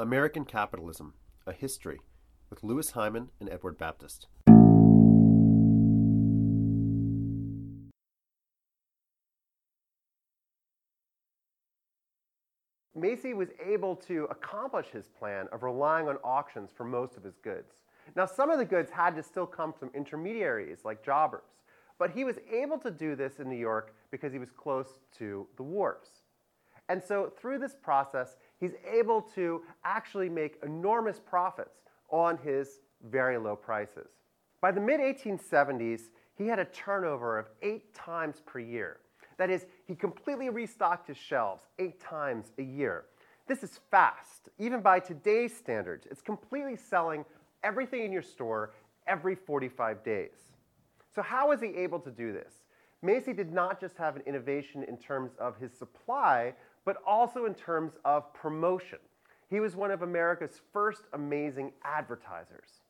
American Capitalism A History with Louis Hyman and Edward Baptist. Macy was able to accomplish his plan of relying on auctions for most of his goods. Now, some of the goods had to still come from intermediaries like jobbers, but he was able to do this in New York because he was close to the wharves. And so, through this process, he's able to actually make enormous profits on his very low prices. By the mid 1870s, he had a turnover of eight times per year. That is, he completely restocked his shelves eight times a year. This is fast, even by today's standards. It's completely selling everything in your store every 45 days. So, how was he able to do this? Macy did not just have an innovation in terms of his supply, but also in terms of promotion. He was one of America's first amazing advertisers.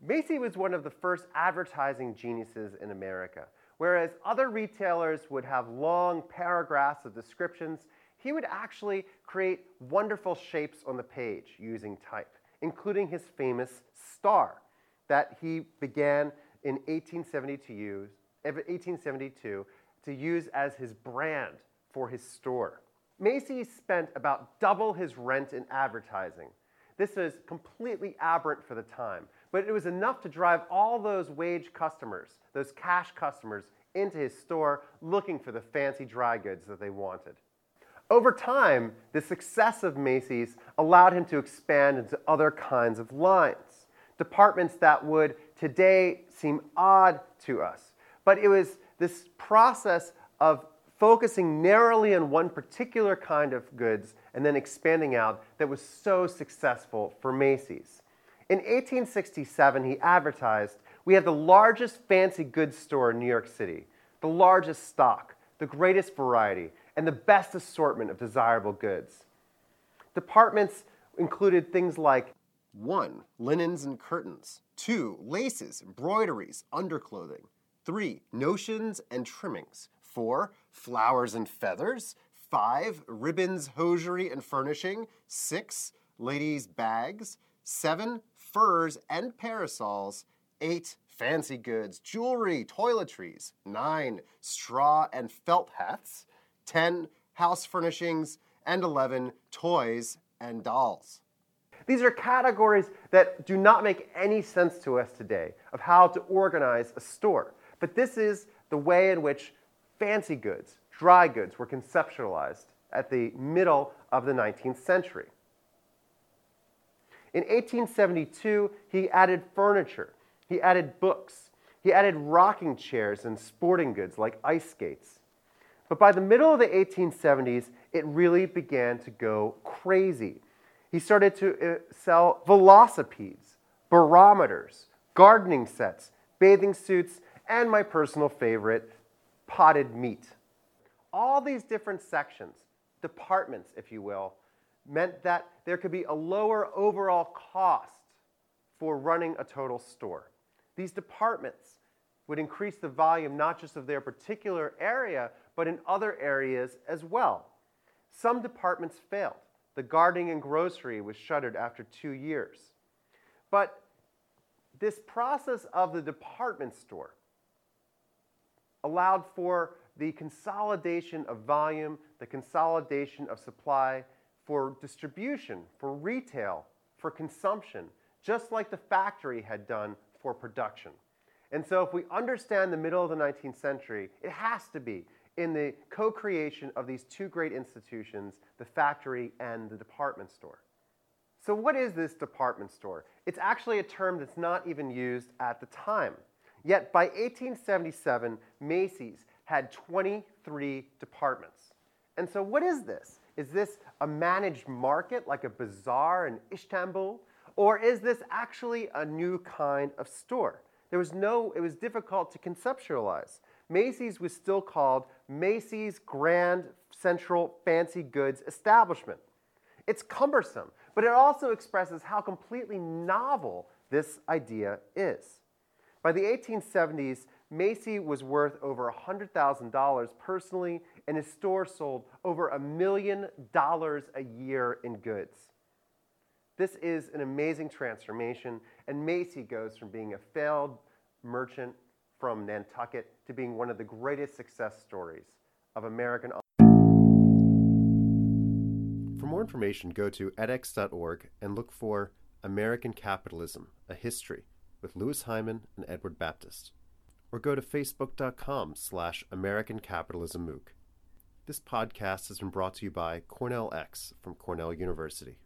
Macy was one of the first advertising geniuses in America. Whereas other retailers would have long paragraphs of descriptions, he would actually create wonderful shapes on the page using type, including his famous star that he began in 1872 to use, 1872 to use as his brand for his store. Macy's spent about double his rent in advertising. This was completely aberrant for the time, but it was enough to drive all those wage customers, those cash customers, into his store looking for the fancy dry goods that they wanted. Over time, the success of Macy's allowed him to expand into other kinds of lines, departments that would today seem odd to us. But it was this process of focusing narrowly on one particular kind of goods and then expanding out that was so successful for Macy's. In 1867, he advertised, We have the largest fancy goods store in New York City, the largest stock, the greatest variety, and the best assortment of desirable goods. Departments included things like 1. Linens and curtains. 2. Laces, embroideries, underclothing. 3. Notions and trimmings. 4. Flowers and feathers. 5. Ribbons, hosiery, and furnishing. 6. Ladies' bags. 7 furs and parasols, 8 fancy goods, jewelry, toiletries, 9 straw and felt hats, 10 house furnishings, and 11 toys and dolls. These are categories that do not make any sense to us today of how to organize a store. But this is the way in which fancy goods, dry goods, were conceptualized at the middle of the 19th century. In 1872, he added furniture, he added books, he added rocking chairs and sporting goods like ice skates. But by the middle of the 1870s, it really began to go crazy. He started to uh, sell velocipedes, barometers, gardening sets, bathing suits, and my personal favorite, potted meat. All these different sections, departments, if you will, meant that there could be a lower overall cost for running a total store. These departments would increase the volume not just of their particular area, but in other areas as well. Some departments failed. The gardening and grocery was shuttered after two years. But this process of the department store allowed for the consolidation of volume, the consolidation of supply, for distribution, for retail, for consumption, just like the factory had done for production. And so, if we understand the middle of the 19th century, it has to be in the co creation of these two great institutions, the factory and the department store. So, what is this department store? It's actually a term that's not even used at the time. Yet, by 1877, Macy's had 23 departments. And so, what is this? Is this a managed market like a bazaar in Istanbul? Or is this actually a new kind of store? There was no, it was difficult to conceptualize. Macy's was still called Macy's Grand Central Fancy Goods Establishment. It's cumbersome, but it also expresses how completely novel this idea is. By the 1870s, Macy was worth over $100,000 personally, and his store sold over a million dollars a year in goods. This is an amazing transformation, and Macy goes from being a failed merchant from Nantucket to being one of the greatest success stories of American. For more information, go to edX.org and look for American Capitalism, a History with Louis Hyman and Edward Baptist. Or go to facebook.com slash American Capitalism MOOC. This podcast has been brought to you by Cornell X from Cornell University.